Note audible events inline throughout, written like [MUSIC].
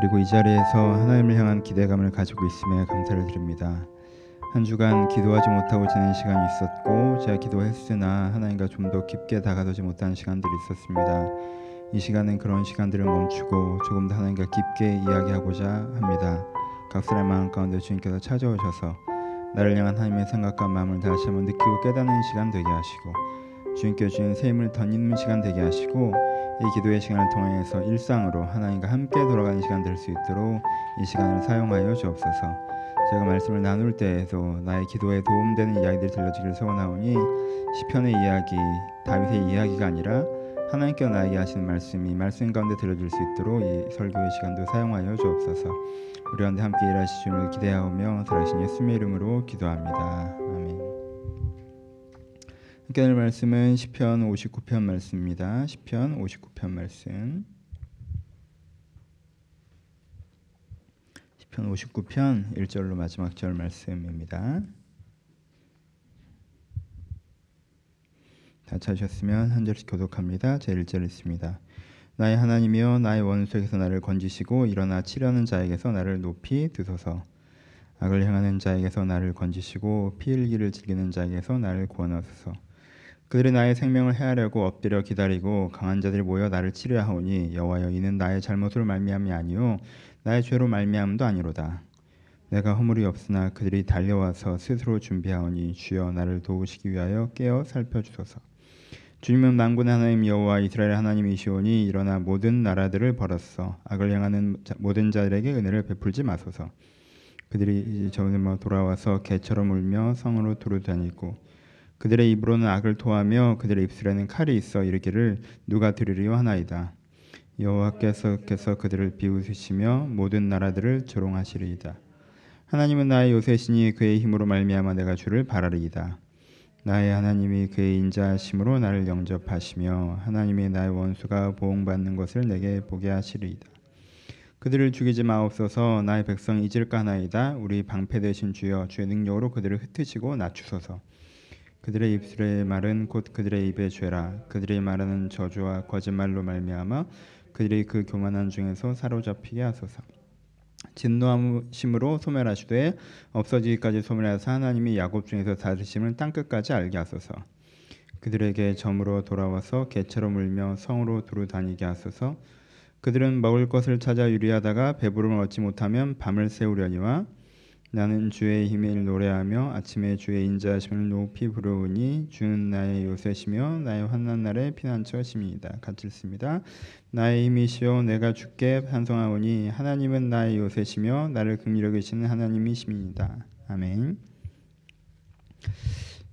그리고 이 자리에서 하나님을 향한 기대감을 가지고 있음에 감사를 드립니다. 한 주간 기도하지 못하고 지낸 시간이 있었고 제가 기도했으나 하나님과 좀 더 깊게 다가서지 못한 시간들이 있었습니다. 이 시간은 그런 시간들을 멈추고 조금 더 하나님과 깊게 이야기하고자 합니다. 각 사람의 마음 가운데 주님께서 찾아오셔서 나를 향한 하나님의 생각과 마음을 다시 한번 느끼고 깨닫는 시간 되게 하시고 주님께 주신 새 힘을 덧입는 시간 되게 하시고 이 기도의 시간을 통해서 일상으로 하나님과 함께 돌아가는 시간 될 수 있도록 이 시간을 사용하여 주옵소서. 제가 말씀을 나눌 때에도 나의 기도에 도움되는 이야기들 들려주기를 소원하오니 시편의 이야기, 다윗의 이야기가 아니라 하나님께 나에게 하시는 말씀이 말씀 가운데 들려줄 수 있도록 이 설교의 시간도 사용하여 주옵소서. 우리 가운데 함께 일하시 주님을 기대하오며 살아계신 예수님의 이름으로 기도합니다. 아멘. 함께 할 말씀은 시편 59편 말씀입니다. 시편 59편 말씀. 시편 59편 1절로 마지막 절 말씀입니다. 다 찾으셨으면 한 절씩 교독합니다. 제 1절 있습니다. 나의 하나님이여 나의 원수에게서 나를 건지시고 일어나 치려는 자에게서 나를 높이 드소서. 악을 행하는 자에게서 나를 건지시고 피 흘기를 즐기는 자에게서 나를 구원하소서. 그들이 나의 생명을 해하려고 엎드려 기다리고 강한 자들이 모여 나를 치려 하오니 여호와여 이는 나의 잘못으로 말미암이 아니요 나의 죄로 말미암도 아니로다. 내가 허물이 없으나 그들이 달려와서 스스로 준비하오니 주여 나를 도우시기 위하여 깨어 살펴주소서. 주님은 만군의 하나님 여호와 이스라엘 하나님이시오니 일어나 모든 나라들을 벌었어 악을 행하는 모든 자들에게 은혜를 베풀지 마소서. 그들이 저음에 돌아와서 개처럼 울며 성으로 두루 다니고 그들의 입으로는 악을 토하며 그들의 입술에는 칼이 있어 이르기를 누가 들으리요 하나이다. 여호와께서 그들을 비웃으시며 모든 나라들을 조롱하시리이다. 하나님은 나의 요새시니 그의 힘으로 말미암아 내가 주를 바라리이다. 나의 하나님이 그의 인자하심으로 나를 영접하시며 하나님이 나의 원수가 보응받는 것을 내게 보게 하시리이다. 그들을 죽이지 마옵소서 나의 백성 잊을까 하나이다. 우리 방패 되신 주여 주의 능력으로 그들을 흩으시고 낮추소서. 그들의 입술의 말은 곧 그들의 입의 죄라. 그들이 말하는 저주와 거짓말로 말미암아 그들이 그 교만한 중에서 사로잡히게 하소서. 진노하심으로 소멸하시되 없어지기까지 소멸하사 하나님이 야곱 중에서 다스심을 땅 끝까지 알게 하소서. 그들에게 점으로 돌아와서 개처럼 울며 성으로 두루 다니게 하소서. 그들은 먹을 것을 찾아 유리하다가 배부름을 얻지 못하면 밤을 새우려니와 나는 주의 힘을 노래하며 아침에 주의 인자하심을 높이 부르니 주는 나의 요새시며 나의 환난 날의 피난처심이다. 같이 읽습니다. 나의 힘이시여 내가 주께 반성하오니 하나님은 나의 요새시며 나를 긍휼히 계시는 하나님이십니다. 아멘.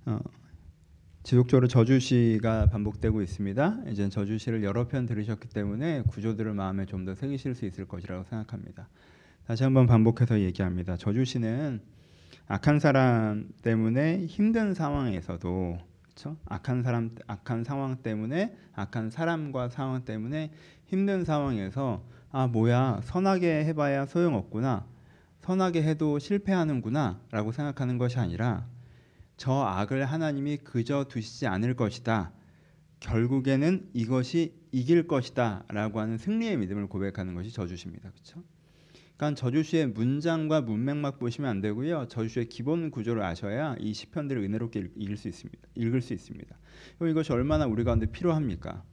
어, 지속적으로 저주시가 반복되고 있습니다. 이제 저주시를 여러 편 들으셨기 때문에 구조들을 마음에 좀 더 새기실 수 있을 것이라고 생각합니다. 다시 한번 반복해서 얘기합니다. 저주시는 악한 사람 때문에 힘든 상황에서도 그렇죠? 악한 사람 악한 상황 때문에 악한 사람과 상황 때문에 힘든 상황에서 아 뭐야 선하게 해봐야 소용없구나 선하게 해도 실패하는구나라고 생각하는 것이 아니라 저 악을 하나님이 그저 두시지 않을 것이다. 결국에는 이것이 이길 것이다라고 하는 승리의 믿음을 고백하는 것이 저주십니다. 그렇죠? 그러니까 저주시의 문장과 문맥만 보시면 안 되고요. 저주시의 기본 구조를 아셔야 이 시편들을 은혜롭게 읽을 수 있습니다. 읽을 수 있습니다. 이것이 얼마나 우리 가운데 필요합니까?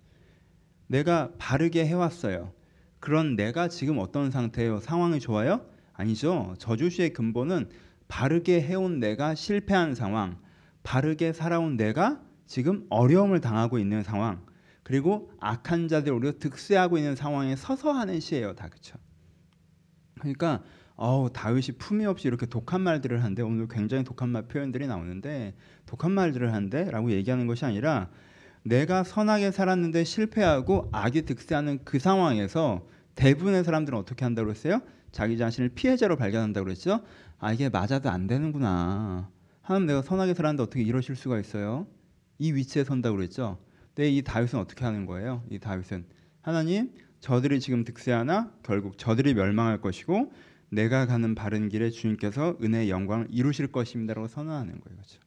내가 바르게 해왔어요. 그런 내가 지금 어떤 상태예요? 상황이 좋아요? 아니죠. 저주시의 근본은 바르게 해온 내가 실패한 상황, 바르게 살아온 내가 지금 어려움을 당하고 있는 상황, 그리고 악한 자들 우리가 득세하고 있는 상황에 서서 하는 시예요. 다 그렇죠. 그러니까 어우 다윗이 품위 없이 이렇게 독한 말들을 하는데 오늘 굉장히 독한 말 표현들이 나오는데 독한 말들을 하는데라고 얘기하는 것이 아니라 내가 선하게 살았는데 실패하고 악이 득세하는 그 상황에서 대부분의 사람들은 어떻게 한다고 했어요? 자기 자신을 피해자로 발견한다고 그랬죠? 아 이게 맞아도 안 되는구나. 하나님 내가 선하게 살았는데 어떻게 이러실 수가 있어요? 이 위치에 선다고 그랬죠? 근데 이 다윗은 어떻게 하는 거예요? 이 다윗은 하나님 저들이 지금 득세하나 결국 저들이 멸망할 것이고 내가 가는 바른 길에 주님께서 은혜의 영광을 이루실 것입니다라고 선언하는 거예요. 그렇죠?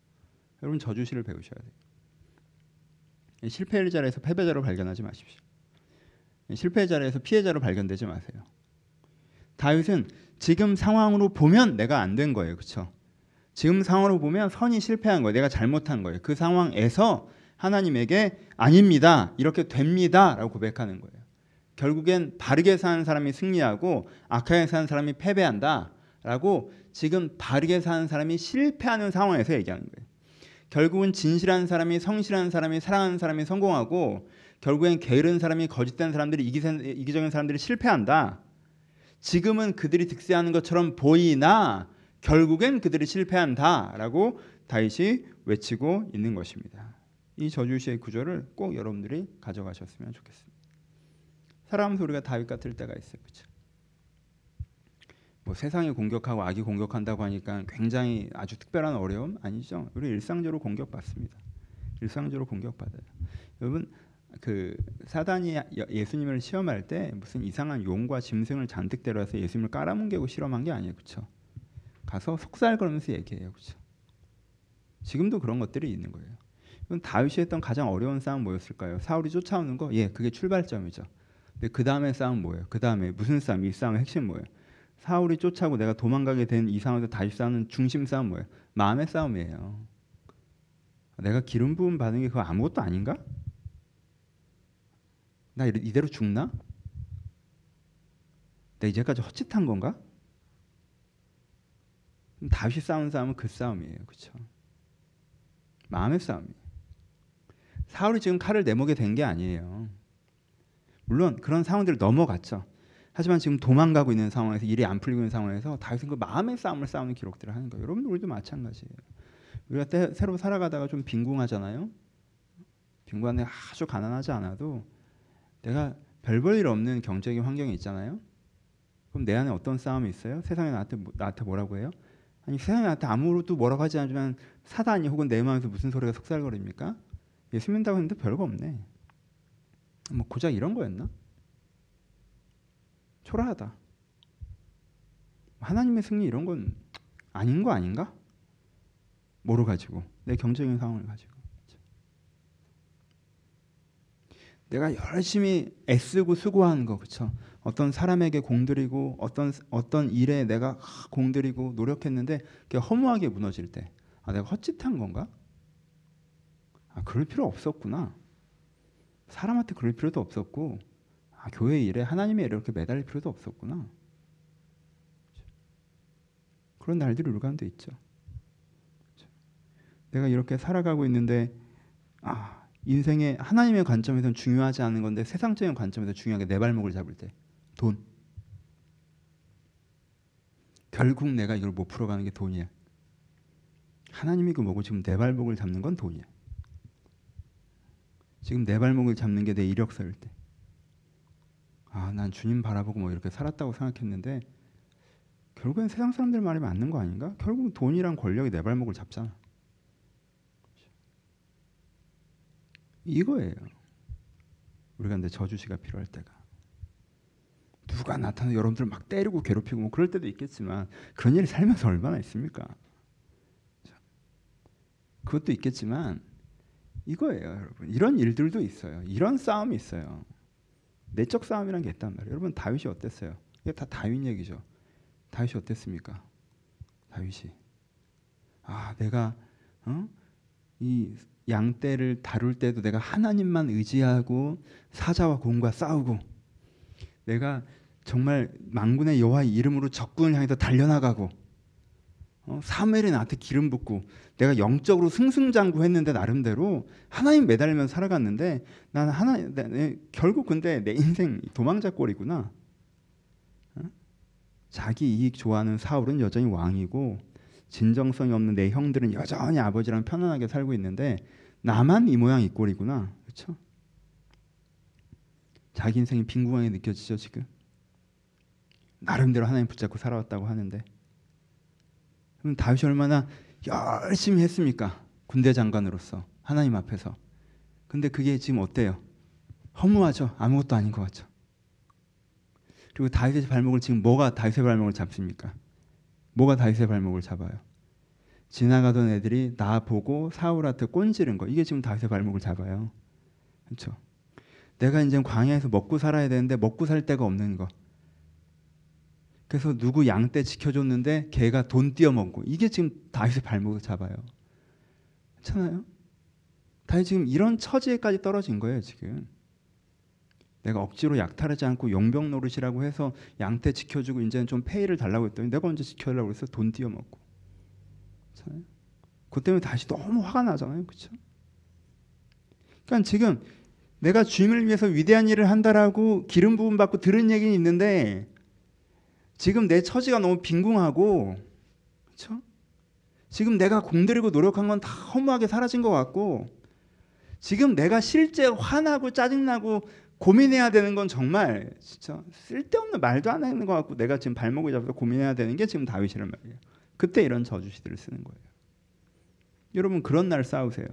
여러분 저주시를 배우셔야 돼요. 실패의 자리에서 패배자로 발견하지 마십시오. 실패의 자리에서 피해자로 발견되지 마세요. 다윗은 지금 상황으로 보면 내가 안 된 거예요. 그렇죠? 지금 상황으로 보면 선이 실패한 거예요. 내가 잘못한 거예요. 그 상황에서 하나님에게 아닙니다. 이렇게 됩니다라고 고백하는 거예요. 결국엔 바르게 사는 사람이 승리하고 악하게 사는 사람이 패배한다라고 지금 바르게 사는 사람이 실패하는 상황에서 얘기하는 거예요. 결국은 진실한 사람이 성실한 사람이 사랑하는 사람이 성공하고 결국엔 게으른 사람이 거짓된 사람들이 이기 적인 사람들이 실패한다. 지금은 그들이 득세하는 것처럼 보이나 결국엔 그들이 실패한다라고 다윗이 외치고 있는 것입니다. 이 저주시의 구절을 꼭 여러분들이 가져가셨으면 좋겠습니다. 사람 소리가 다윗 같을 때가 있어요. 그렇죠? 뭐 세상이 공격하고 악이 공격한다고 하니까 굉장히 아주 특별한 어려움 아니죠. 우리 일상적으로 공격받습니다. 일상적으로 공격받아요. 여러분 그 사단이 예수님을 시험할 때 무슨 이상한 용과 짐승을 잔뜩 데려와서 예수님을 깔아뭉개고 실험한 게 아니에요. 그렇죠? 가서 속살거리면서 얘기해요. 그렇죠? 지금도 그런 것들이 있는 거예요. 이건 다윗이 했던 가장 어려운 싸움 뭐였을까요? 사울이 쫓아오는 거? 예, 그게 출발점이죠. 근데 그 다음에 싸움 뭐예요? 그 다음에 무슨 싸움? 이 싸움의 핵심 뭐예요? 사울이 쫓아오고 내가 도망가게 된 이 상황에서 다윗 싸우는 중심 싸움 뭐예요? 마음의 싸움이에요. 내가 기름 부음 받은 게 그거 아무것도 아닌가? 나 이대로 죽나? 내 이제까지 헛짓한 건가? 다윗이 싸운 싸움은 그 싸움이에요. 그렇죠? 마음의 싸움이에요. 사울이 지금 칼을 내먹게 된게 아니에요. 물론 그런 상황들을 넘어갔죠. 하지만 지금 도망가고 있는 상황에서 일이 안 풀리고 있는 상황에서 다윗은 그 마음의 싸움을 싸우는 기록들을 하는 거예요. 여러분 우리도 마찬가지예요. 우리가 때, 새로 살아가다가 좀 빈궁하잖아요. 빈궁한데 아주 가난하지 않아도 내가 별볼일 없는 경제적인 환경이 있잖아요. 그럼 내 안에 어떤 싸움이 있어요? 세상에 나한테 뭐, 나한테 뭐라고 해요? 아니 세상에 나한테 아무것도 뭐라고 하지 않지만 사단이 혹은 내 마음에서 무슨 소리가 속살거립니까? 예수 믿는다고 했는데 별거 없네. 뭐 고작 이런 거였나? 초라하다. 하나님의 승리 이런 건 아닌 거 아닌가? 뭐로 가지고 내 경제적인 상황을 가지고 내가 열심히 애쓰고 수고하는 거 그렇죠? 어떤 사람에게 공들이고 어떤 어떤 일에 내가 공들이고 노력했는데 그게 허무하게 무너질 때, 아 내가 헛짓한 건가? 아 그럴 필요 없었구나. 사람한테 그럴 필요도 없었고, 아 교회 일에 하나님의 일에 이렇게 매달릴 필요도 없었구나. 그런 날들이 우리 가운데 있죠. 내가 이렇게 살아가고 있는데 아 인생의 하나님의 관점에서는 중요하지 않은 건데 세상적인 관점에서 중요하게 내 발목을 잡을 때 돈. 결국 내가 이걸 못 풀어가는 게 돈이야. 하나님이 그 뭐고 지금 내 발목을 잡는 건 돈이야. 지금 내 발목을 잡는 게 내 이력서일 때. 아, 난 주님 바라보고 뭐 이렇게 살았다고 생각했는데 결국엔 세상 사람들 말이 맞는 거 아닌가? 결국 돈이랑 권력이 내 발목을 잡잖아. 이거예요. 우리가 근데 저주시가 필요할 때가. 누가 나타나 여러분들 막 때리고 괴롭히고 뭐 그럴 때도 있겠지만 그런 일이 살면서 얼마나 있습니까? 그것도 있겠지만 이거예요, 여러분. 이런 일들도 있어요. 이런 싸움이 있어요. 내적 싸움이란 게 있단 말이에요. 여러분 다윗이 어땠어요? 이게 다 다윗 얘기죠. 다윗이 어땠습니까? 다윗이 아 내가 어? 이 양떼를 다룰 때도 내가 하나님만 의지하고 사자와 곰과 싸우고 내가 정말 망군의 여호와의 이름으로 적군을 향해서 달려나가고 어, 사무엘이 나한테 기름 붓고 내가 영적으로 승승장구했는데 나름대로 하나님 매달리면 살아갔는데 나는 하나 내, 결국 근데 내 인생 도망자 꼴이구나. 어? 자기 이익 좋아하는 사울은 여전히 왕이고 진정성이 없는 내 형들은 여전히 아버지랑 편안하게 살고 있는데 나만 이 모양 이 꼴이구나. 그렇죠? 자기 인생이 빈궁하게 느껴지죠 지금. 나름대로 하나님 붙잡고 살아왔다고 하는데 그럼 다윗이 얼마나 열심히 했습니까? 군대 장관으로서 하나님 앞에서. 근데 그게 지금 어때요? 허무하죠. 아무것도 아닌 것 같죠. 그리고 다윗의 발목을 지금 뭐가 다윗의 발목을 잡습니까? 뭐가 다윗의 발목을 잡아요? 지나가던 애들이 나 보고 사울한테 꼰지른 거 이게 지금 다윗의 발목을 잡아요. 그렇죠? 내가 이제 광야에서 먹고 살아야 되는데 먹고 살 데가 없는 거. 그래서 누구 양 떼 지켜줬는데 개가 돈 띄어먹고 이게 지금 다윗의 발목을 잡아요. 괜찮아요? 다윗 지금 이런 처지에까지 떨어진 거예요 지금. 내가 억지로 약탈하지 않고 용병 노릇이라고 해서 양떼 지켜주고 이제는 좀 페이를 달라고 했더니 내가 언제 지켜달라고 해서 돈 띄어먹고. 괜찮아요? 그 때문에 다시 너무 화가 나잖아요, 그렇죠? 그러니까 지금 내가 주님을 위해서 위대한 일을 한다라고 기름 부음 받고 들은 얘기는 있는데 지금 내 처지가 너무 빈궁하고 그렇죠? 지금 내가 공들이고 노력한 건 다 허무하게 사라진 것 같고 지금 내가 실제 화나고 짜증나고 고민해야 되는 건 정말 진짜 쓸데없는 말도 안 하는 것 같고 내가 지금 발목을 잡아서 고민해야 되는 게 지금 다윗이란 말이에요. 그때 이런 저주시들을 쓰는 거예요. 여러분 그런 날 싸우세요.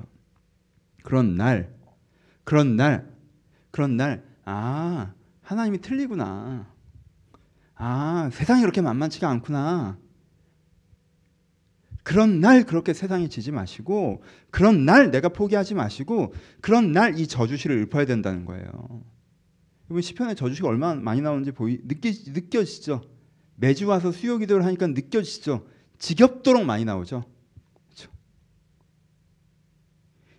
그런 날, 그런 날, 그런 날, 아 하나님이 틀리구나. 아 세상이 그렇게 만만치가 않구나. 그런 날 그렇게 세상에 지지 마시고 그런 날 내가 포기하지 마시고 그런 날 이 저주시를 읊어야 된다는 거예요. 이번 시편에 저주시가 얼마나 많이 나오는지 보이 느끼 느껴지죠. 매주 와서 수요 기도를 하니까 느껴지죠. 지겹도록 많이 나오죠. 그렇죠?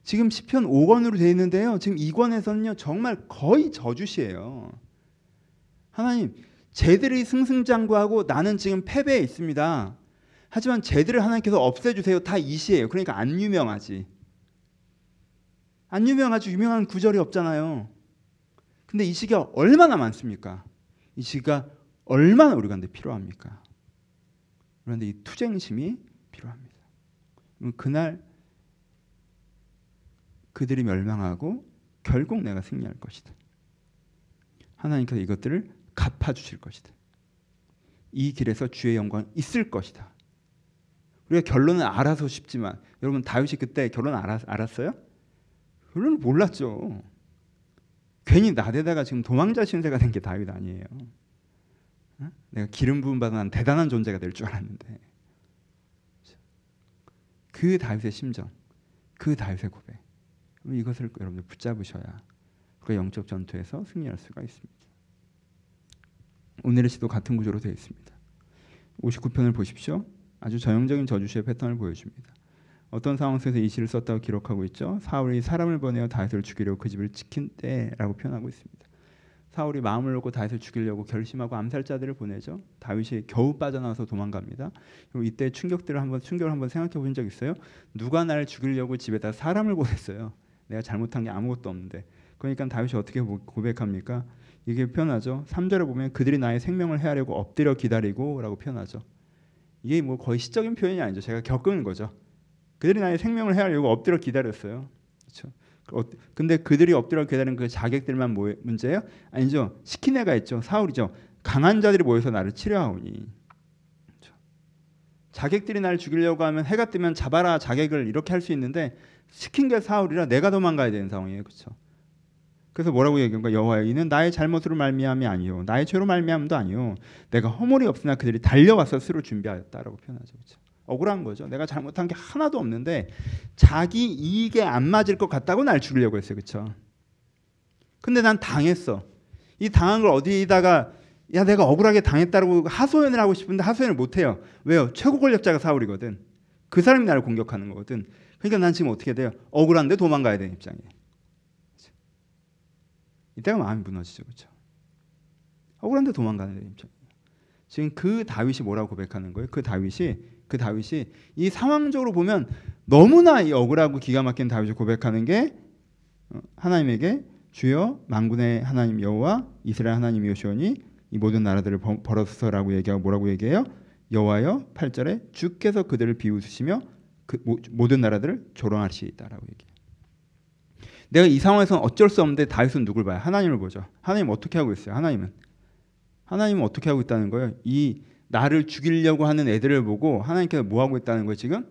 지금 시편 5권으로 되어 있는데요. 지금 2권에서는요. 정말 거의 저주시예요. 하나님, 쟤들이 승승장구하고 나는 지금 패배에 있습니다. 하지만 쟤들을 하나님께서 없애주세요. 다 이시예요. 그러니까 안 유명하지. 안 유명하지 유명한 구절이 없잖아요. 근데 이 시기가 얼마나 많습니까? 이 시기가 얼마나 우리가 근데 필요합니까? 그런데 이 투쟁심이 필요합니다. 그날 그들이 멸망하고 결국 내가 승리할 것이다. 하나님께서 이것들을 갚아주실 것이다. 이 길에서 주의 영광 있을 것이다. 우리가 결론은 알아서 싶지만 여러분 다윗이 그때 결론 알았, 알았어요? 결론을 몰랐죠. 괜히 나대다가 지금 도망자 신세가 된 게 다윗 아니에요. 어? 내가 기름 부음 받은 대단한 존재가 될 줄 알았는데 그 다윗의 심정, 그 다윗의 고백 이것을 여러분들 붙잡으셔야 그 영적 전투에서 승리할 수가 있습니다. 오늘의 시도 같은 구조로 되어 있습니다. 59편을 보십시오. 아주 전형적인 저주시의 패턴을 보여줍니다. 어떤 상황 속에서 이 시를 썼다고 기록하고 있죠. 사울이 사람을 보내어 다윗을 죽이려고 그 집을 지킨 때라고 표현하고 있습니다. 사울이 마음을 놓고 다윗을 죽이려고 결심하고 암살자들을 보내죠. 다윗이 겨우 빠져나와서 도망갑니다. 그리고 이때 충격들을 한번 충격을 한번 생각해 보신 적 있어요? 누가 나를 죽이려고 집에다 사람을 보냈어요. 내가 잘못한 게 아무것도 없는데. 그러니까 다윗이 어떻게 고백합니까? 이게 표현하죠. 3절에 보면 그들이 나의 생명을 해하려고 엎드려 기다리고라고 표현하죠. 이게 뭐 거의 시적인 표현이 아니죠. 제가 겪은 거죠. 그들이 나의 생명을 해하려고 엎드려 기다렸어요. 그렇죠. 근데 그들이 엎드려 기다리는 그 자객들만 뭐, 문제예요? 아니죠. 시킨 애가 있죠. 사울이죠. 강한 자들이 모여서 나를 치려하오니. 그렇죠. 자객들이 나를 죽이려고 하면 해가 뜨면 잡아라 자객을 이렇게 할 수 있는데 시킨 게 사울이라 내가 도망가야 되는 상황이에요. 그렇죠. 그래서 뭐라고 얘기한가 여호와여 이는 나의 잘못으로 말미암이 아니요 나의 죄로 말미암도 아니요 내가 허물이 없으나 그들이 달려와서 스스로 준비하였다라고 표현하죠. 그렇죠? 억울한 거죠. 내가 잘못한 게 하나도 없는데 자기 이익에 안 맞을 것 같다고 날 죽이려고 했어요. 그렇죠? 근데 난 당했어. 이 당한 걸 어디다가 야 내가 억울하게 당했다고 하소연을 하고 싶은데 하소연을 못 해요. 왜요? 최고 권력자가 사울이거든. 그 사람이 나를 공격하는 거거든. 그러니까 난 지금 어떻게 돼요? 억울한데 도망가야 되는 입장이에요. 이때가 마음이 무너지죠. 그렇죠? 억울한데 도망가는 입장. 지금 그 다윗이 뭐라고 고백하는 거예요? 그 다윗이 그 다윗이 이 상황적으로 보면 너무나 이 억울하고 기가 막힌 다윗이 고백하는 게 어, 하나님에게 주여 만군의 하나님 여호와 이스라엘 하나님 여호시오니 이 모든 나라들을 벌어서라고 얘기하고 뭐라고 얘기해요? 여호와여 8절에 주께서 그들을 비웃으시며 그 모든 나라들을 조롱하시다라고 얘기해요. 내가 이 상황에서는 어쩔 수 없는데 다윗은 누굴 봐요? 하나님을 보죠. 하나님 어떻게 하고 있어요? 하나님은 하나님은 어떻게 하고 있다는 거예요? 이 나를 죽이려고 하는 애들을 보고 하나님께서 뭐 하고 있다는 거예요? 지금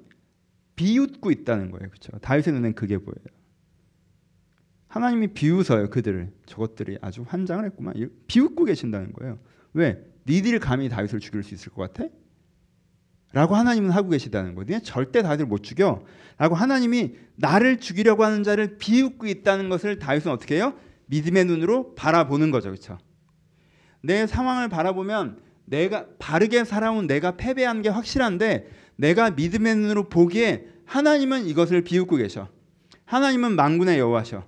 비웃고 있다는 거예요. 그렇죠? 다윗의 눈엔 그게 보여요. 하나님이 비웃어요 그들을. 저것들이 아주 환장을 했구만. 비웃고 계신다는 거예요. 왜? 니들이 감히 다윗을 죽일 수 있을 것 같아? 라고 하나님은 하고 계시다는 거예요. 절대 다윗을 못 죽여. 라고 하나님이 나를 죽이려고 하는 자를 비웃고 있다는 것을 다윗은 어떻게 해요? 믿음의 눈으로 바라보는 거죠. 그렇죠? 내 상황을 바라보면 내가 바르게 살아온 내가 패배한 게 확실한데 내가 믿음의 눈으로 보기에 하나님은 이것을 비웃고 계셔. 하나님은 만군의 여호와셔.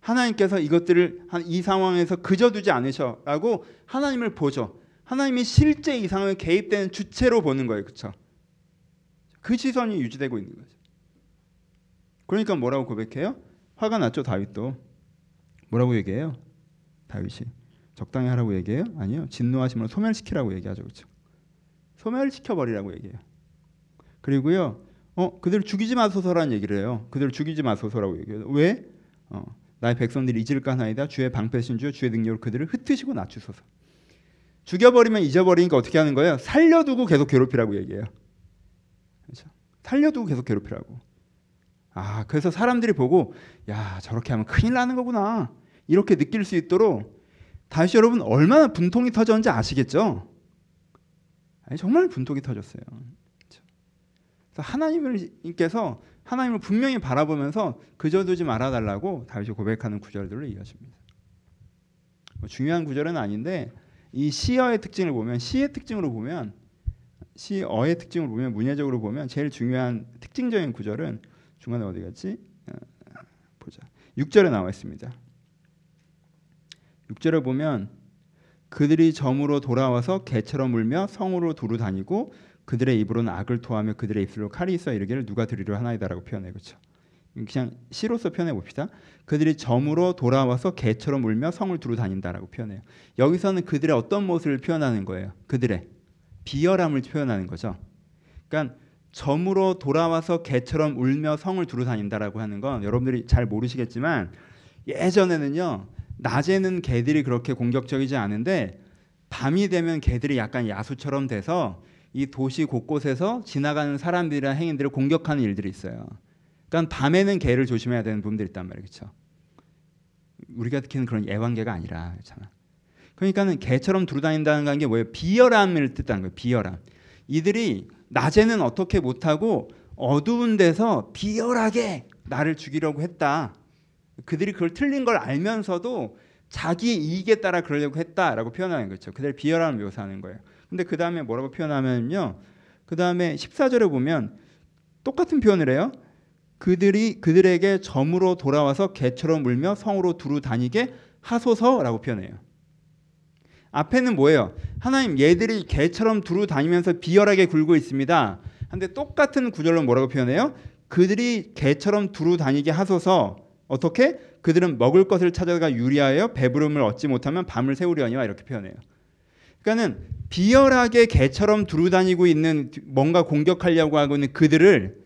하나님께서 이것들을 이 상황에서 그저 두지 않으셔라고 하나님을 보죠. 하나님이 실제 이 상황에 개입되는 주체로 보는 거예요. 그렇죠? 그 시선이 유지되고 있는 거죠. 그러니까 뭐라고 고백해요? 화가 났죠, 다윗도. 뭐라고 얘기해요? 다윗이 적당히 하라고 얘기해요? 아니요. 진노하시면 소멸시키라고 얘기하죠. 그렇죠? 소멸시켜 버리라고 얘기해요. 그리고요. 어, 그들을 죽이지 마소서라는 얘기를 해요. 그들을 죽이지 마소서라고 얘기해요. 왜? 어, 나의 백성들이 잊을까 하나이다. 주의 방패신 주 주의 능력으로 그들을 흩으시고 낮추소서. 죽여버리면 잊어버리니까 어떻게 하는 거예요? 살려두고 계속 괴롭히라고 얘기해요. 그렇죠? 살려두고 계속 괴롭히라고. 아, 그래서 사람들이 보고 야 저렇게 하면 큰일 나는 거구나 이렇게 느낄 수 있도록 다시 여러분 얼마나 분통이 터졌는지 아시겠죠? 아니, 정말 분통이 터졌어요. 그렇죠? 하나님께서 하나님을 분명히 바라보면서 그저 두지 말아달라고 다윗이 고백하는 구절들을 이어집니다. 뭐 중요한 구절은 아닌데 이 시어의 특징을 보면 시의 특징으로 보면 시어의 특징을 보면 문예적으로 보면 제일 중요한 특징적인 구절은 중간에 어디 갔지? 어, 보자. 6절에 나와 있습니다. 6절에 보면 그들이 점으로 돌아와서 개처럼 울며 성으로 두루 다니고 그들의 입으로는 악을 토하며 그들의 입술로 칼이 있어 이르기를 누가 들으려 하나이다라고 표현해 그렇죠. 그냥 시로서 표현해 봅시다. 그들이 점으로 돌아와서 개처럼 울며 성을 두루 다닌다라고 표현해요. 여기서는 그들의 어떤 모습을 표현하는 거예요. 그들의 비열함을 표현하는 거죠. 그러니까 점으로 돌아와서 개처럼 울며 성을 두루 다닌다라고 하는 건 여러분들이 잘 모르시겠지만 예전에는요 낮에는 개들이 그렇게 공격적이지 않은데 밤이 되면 개들이 약간 야수처럼 돼서 이 도시 곳곳에서 지나가는 사람들이나 행인들을 공격하는 일들이 있어요. 그러니까 밤에는 개를 조심해야 되는 부분들이 있단 말이에요. 그렇죠? 우리가 듣기는 그런 애완개가 아니라 그렇잖아. 그러니까는 개처럼 두루다닌다는 게 뭐예요? 비열함을 뜻하는 거예요. 비열함. 이들이 낮에는 어떻게 못하고 어두운 데서 비열하게 나를 죽이려고 했다. 그들이 그걸 틀린 걸 알면서도 자기 이익에 따라 그러려고 했다라고 표현하는 거죠. 그들 비열함을 묘사하는 거예요. 근데 그 다음에 뭐라고 표현하면요. 그 다음에 14절에 보면 똑같은 표현을 해요. 그들이 그들에게 점으로 돌아와서 개처럼 물며 성으로 두루 다니게 하소서라고 표현해요. 앞에는 뭐예요? 하나님 얘들이 개처럼 두루 다니면서 비열하게 굴고 있습니다. 근데 똑같은 구절로 뭐라고 표현해요? 그들이 개처럼 두루 다니게 하소서 어떻게? 그들은 먹을 것을 찾아가 유리하여 배부름을 얻지 못하면 밤을 새우려니와 이렇게 표현해요. 그러니까는 비열하게 개처럼 두루 다니고 있는 뭔가 공격하려고 하고 있는 그들을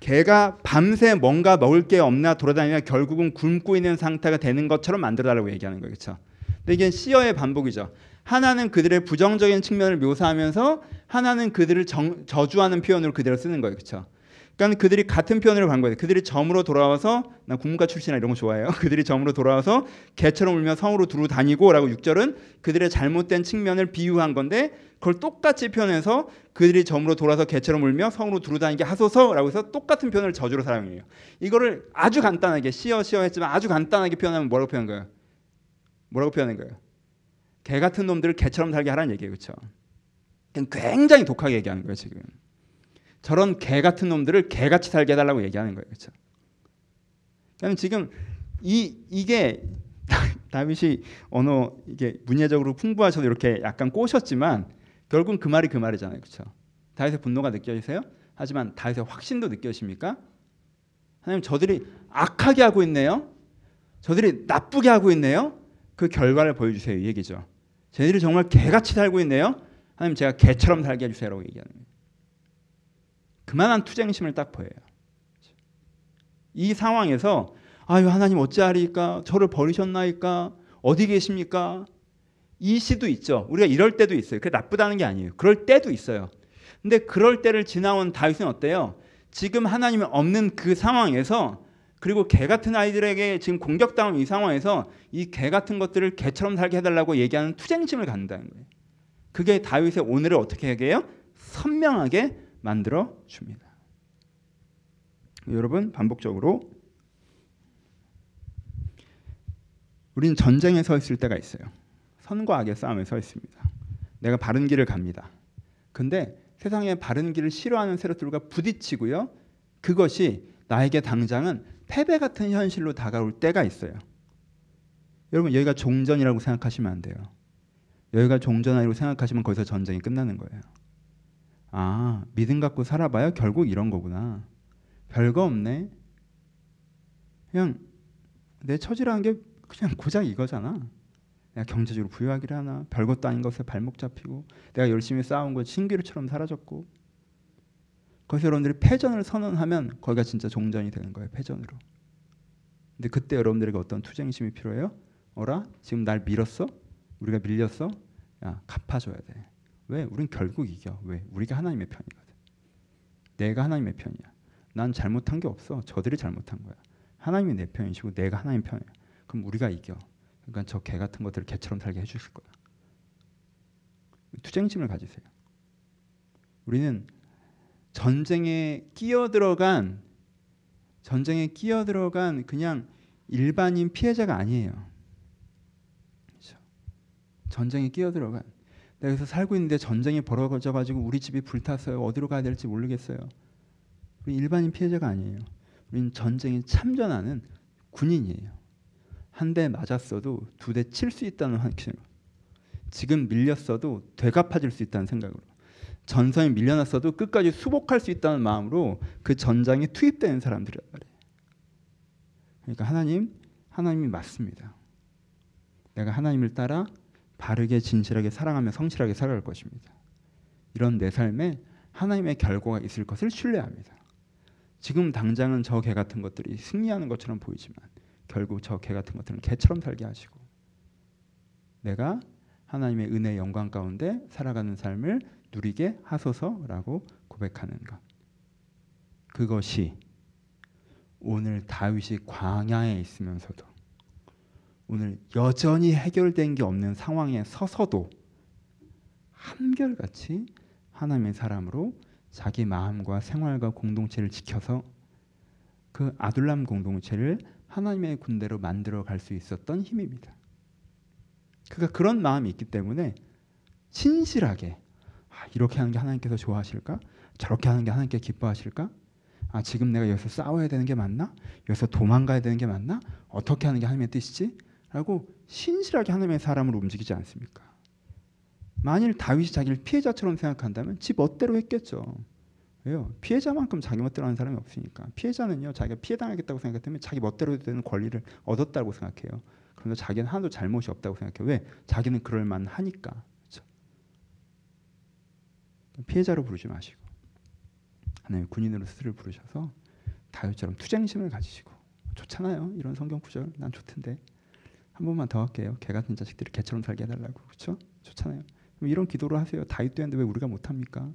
개가 밤새 뭔가 먹을 게 없나 돌아다니면 결국은 굶고 있는 상태가 되는 것처럼 만들어달라고 얘기하는 거예요. 그렇죠? 근데 이게 시어의 반복이죠. 하나는 그들의 부정적인 측면을 묘사하면서 하나는 그들을 정, 저주하는 표현으로 그대로 쓰는 거예요. 그렇죠? 그러니까 그들이 같은 표현을 간 거예요. 그들이 점으로 돌아와서 나 국문과 출신이나 이런 거 좋아해요. [LAUGHS] 그들이 점으로 돌아와서 개처럼 울며 성으로 두루 다니고라고 6절은 그들의 잘못된 측면을 비유한 건데 그걸 똑같이 표현해서 그들이 점으로 돌아서 개처럼 울며 성으로 두루 다니게 하소서라고 해서 똑같은 표현을 저주로 사용해요. 이거를 아주 간단하게 시어 시어 했지만 아주 간단하게 표현하면 뭐라고 표현한 거예요? 뭐라고 표현한 거예요? 개 같은 놈들을 개처럼 살게 하라는 얘기예요. 그렇죠? 굉장히 독하게 얘기하는 거예요, 지금. 저런 개 같은 놈들을 개같이 살게 해달라고 얘기하는 거예요. 그렇죠? 지금 이 이게 [LAUGHS] 다윗이 언어 이게 문예적으로 풍부하셔도 이렇게 약간 꼬셨지만 결국은 그 말이 그 말이잖아요. 그렇죠? 다윗의 분노가 느껴지세요? 하지만 다윗의 확신도 느껴집니까? 하나님 저들이 악하게 하고 있네요. 저들이 나쁘게 하고 있네요. 그 결과를 보여주세요. 이 얘기죠. 쟤들이 정말 개같이 살고 있네요. 하나님 제가 개처럼 살게 해주세요라고 얘기하는 거예요. 그만한 투쟁심을 딱 보여요. 이 상황에서 아유 하나님 어찌하리까 저를 버리셨나이까 어디 계십니까? 이 시도 있죠. 우리가 이럴 때도 있어요. 그게 나쁘다는 게 아니에요. 그럴 때도 있어요. 근데 그럴 때를 지나온 다윗은 어때요? 지금 하나님이 없는 그 상황에서 그리고 개 같은 아이들에게 지금 공격당한 이 상황에서 이 개 같은 것들을 개처럼 살게 해달라고 얘기하는 투쟁심을 갖는다는 거예요. 그게 다윗의 오늘을 어떻게 얘기해요? 선명하게 만들어 줍니다. 여러분 반복적으로 우리는 전쟁에 서 있을 때가 있어요. 선과 악의 싸움에 서 있습니다. 내가 바른 길을 갑니다. 근데 세상에 바른 길을 싫어하는 세력들과 부딪히고요. 그것이 나에게 당장은 패배 같은 현실로 다가올 때가 있어요. 여러분 여기가 종전이라고 생각하시면 안 돼요. 여기가 종전이라고 생각하시면 거기서 전쟁이 끝나는 거예요. 아 믿음 갖고 살아봐요. 결국 이런 거구나. 별거 없네. 그냥 내 처지라는 게 그냥 고작 이거잖아. 내가 경제적으로 부유하기를 하나 별것도 아닌 것에 발목 잡히고 내가 열심히 쌓아온 것 신기루처럼 사라졌고 거기서 여러분들이 패전을 선언하면 거기가 진짜 종전이 되는 거예요. 패전으로. 근데 그때 여러분들에게 어떤 투쟁심이 필요해요? 어라? 지금 날 밀었어? 우리가 밀렸어? 야 갚아줘야 돼. 왜? 우린 결국 이겨. 왜? 우리가 하나님의 편이거든. 내가 하나님의 편이야. 난 잘못한 게 없어. 저들이 잘못한 거야. 하나님이 내 편이시고 내가 하나님 편이야. 그럼 우리가 이겨. 그러니까 저 개 같은 것들을 개처럼 살게 해주실 거야. 투쟁심을 가지세요. 우리는 전쟁에 끼어들어간 전쟁에 끼어들어간 그냥 일반인 피해자가 아니에요. 그렇죠? 전쟁에 끼어들어간 여기서 살고 있는데 전쟁이 벌어져 가지고 우리 집이 불탔어요. 어디로 가야 될지 모르겠어요. 우리 일반인 피해자가 아니에요. 우리는 전쟁에 참전하는 군인이에요. 한 대 맞았어도 두 대 칠 수 있다는 확신으로 지금 밀렸어도 되갚아질 수 있다는 생각으로 전선이 밀려났어도 끝까지 수복할 수 있다는 마음으로 그 전장에 투입되는 사람들이란 말이에요. 그러니까 하나님, 하나님이 맞습니다. 내가 하나님을 따라 바르게 진실하게 사랑하며 성실하게 살아갈 것입니다. 이런 내 삶에 하나님의 결과가 있을 것을 신뢰합니다. 지금 당장은 저 개 같은 것들이 승리하는 것처럼 보이지만 결국 저 개 같은 것들은 개처럼 살게 하시고 내가 하나님의 은혜 영광 가운데 살아가는 삶을 누리게 하소서라고 고백하는 것. 그것이 오늘 다윗이 광야에 있으면서도 오늘 여전히 해결된 게 없는 상황에 서서도 한결같이 하나님의 사람으로 자기 마음과 생활과 공동체를 지켜서 그 아둘람 공동체를 하나님의 군대로 만들어 갈 수 있었던 힘입니다. 그가 그런 마음이 있기 때문에 신실하게 아, 이렇게 하는 게 하나님께서 좋아하실까? 저렇게 하는 게 하나님께 기뻐하실까? 아, 지금 내가 여기서 싸워야 되는 게 맞나? 여기서 도망가야 되는 게 맞나? 어떻게 하는 게 하나님의 뜻이지? 라고 신실하게 하나님의 사람으로 움직이지 않습니까? 만일 다윗이 자기를 피해자처럼 생각한다면 지 멋대로 했겠죠. 왜요? 피해자만큼 자기 멋대로 하는 사람이 없으니까. 피해자는요, 자기가 피해당하겠다고 생각했다면 자기 멋대로 되는 권리를 얻었다고 생각해요. 그런데 자기는 하나도 잘못이 없다고 생각해요. 왜? 자기는 그럴 만하니까. 그렇죠? 피해자로 부르지 마시고 하나님 군인으로 스스로 부르셔서 다윗처럼 투쟁심을 가지시고 좋잖아요. 이런 성경 구절 난 좋던데 한 번만 더 할게요. 개 같은 자식들이 개처럼 살게 해달라고 그렇죠? 좋잖아요. 이런 기도를 하세요. 다윗도 했는데 왜 우리가 못합니까?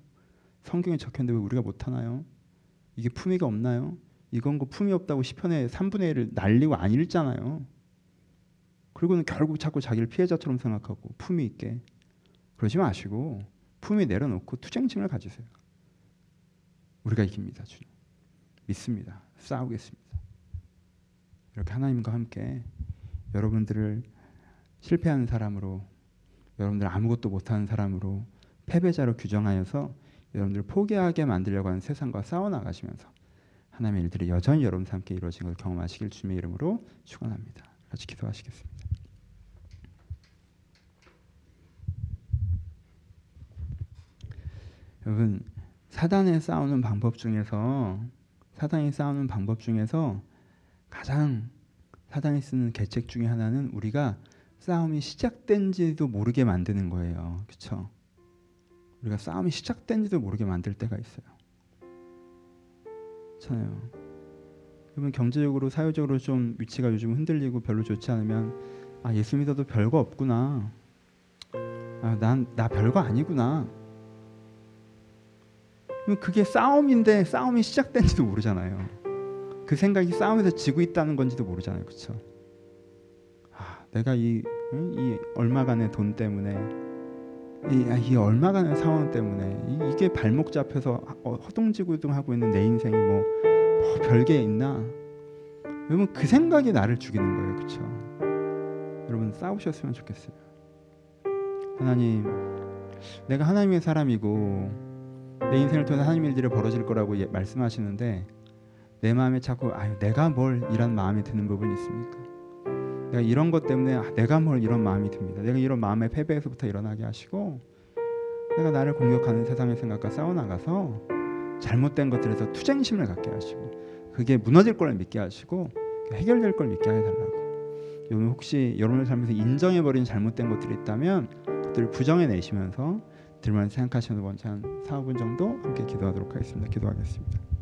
성경에 적혔는데 왜 우리가 못하나요? 이게 품위가 없나요? 이건 거 품위 없다고 시편의 3분의 1을 날리고 안 읽잖아요. 그리고는 결국 자꾸 자기를 피해자처럼 생각하고 품위 있게 그러지 마시고 품위 내려놓고 투쟁심을 가지세요. 우리가 이깁니다, 주님. 믿습니다. 싸우겠습니다. 이렇게 하나님과 함께 여러분들을 실패하는 사람으로 여러분들 아무것도 못하는 사람으로 패배자로 규정하여서 여러분들 포기하게 만들려고 하는 세상과 싸워 나가시면서 하나님의 일들이 여전히 여러분 함께 이루어진 걸 경험하시길 주님의 이름으로 축원합니다. 같이 기도하시겠습니다. 여러분 사단에 싸우는 방법 중에서 사단이 싸우는 방법 중에서 가장 사단이 쓰는 계책 중에 하나는 우리가 싸움이 시작된지도 모르게 만드는 거예요. 그렇죠? 우리가 싸움이 시작된지도 모르게 만들 때가 있어요. 그렇잖아요. 여러분 경제적으로 사회적으로 좀 위치가 요즘 흔들리고 별로 좋지 않으면 아 예수 믿어도 별거 없구나. 아 난 나 별거 아니구나. 그게 싸움인데 싸움이 시작된지도 모르잖아요. 그 생각이 싸움에서 지고 있다는 건지도 모르잖아요, 그렇죠? 아, 내가 이, 이 얼마간의 돈 때문에 이, 아, 이 얼마간의 상황 때문에 이, 게 발목 잡혀서 어, 허둥지둥 하고 있는 내 인생이 뭐, 뭐 별게 있나? 여러분 그 생각이 나를 죽이는 거예요, 그렇죠? 여러분 싸우셨으면 좋겠어요. 하나님 내가 하나님의 사람이고 내 인생을 통해 하나님 일들이 벌어질 거라고 예- 말씀하시는데 내 마음에 자꾸 아유 내가 뭘 이런 마음이 드는 부분이 있습니까? 내가 이런 것 때문에 아, 내가 뭘 이런 마음이 듭니다. 내가 이런 마음의 패배에서부터 일어나게 하시고 내가 나를 공격하는 세상의 생각과 싸워 나가서 잘못된 것들에서 투쟁심을 갖게 하시고 그게 무너질 걸 믿게 하시고 해결될 걸 믿게 해달라고. 여러분 혹시 여러분의 삶에서 인정해 버린 잘못된 것들이 있다면 그들을 부정해 내시면서 들만 생각하시는 원한 4, 5분 정도 함께 기도하도록 하겠습니다. 기도하겠습니다.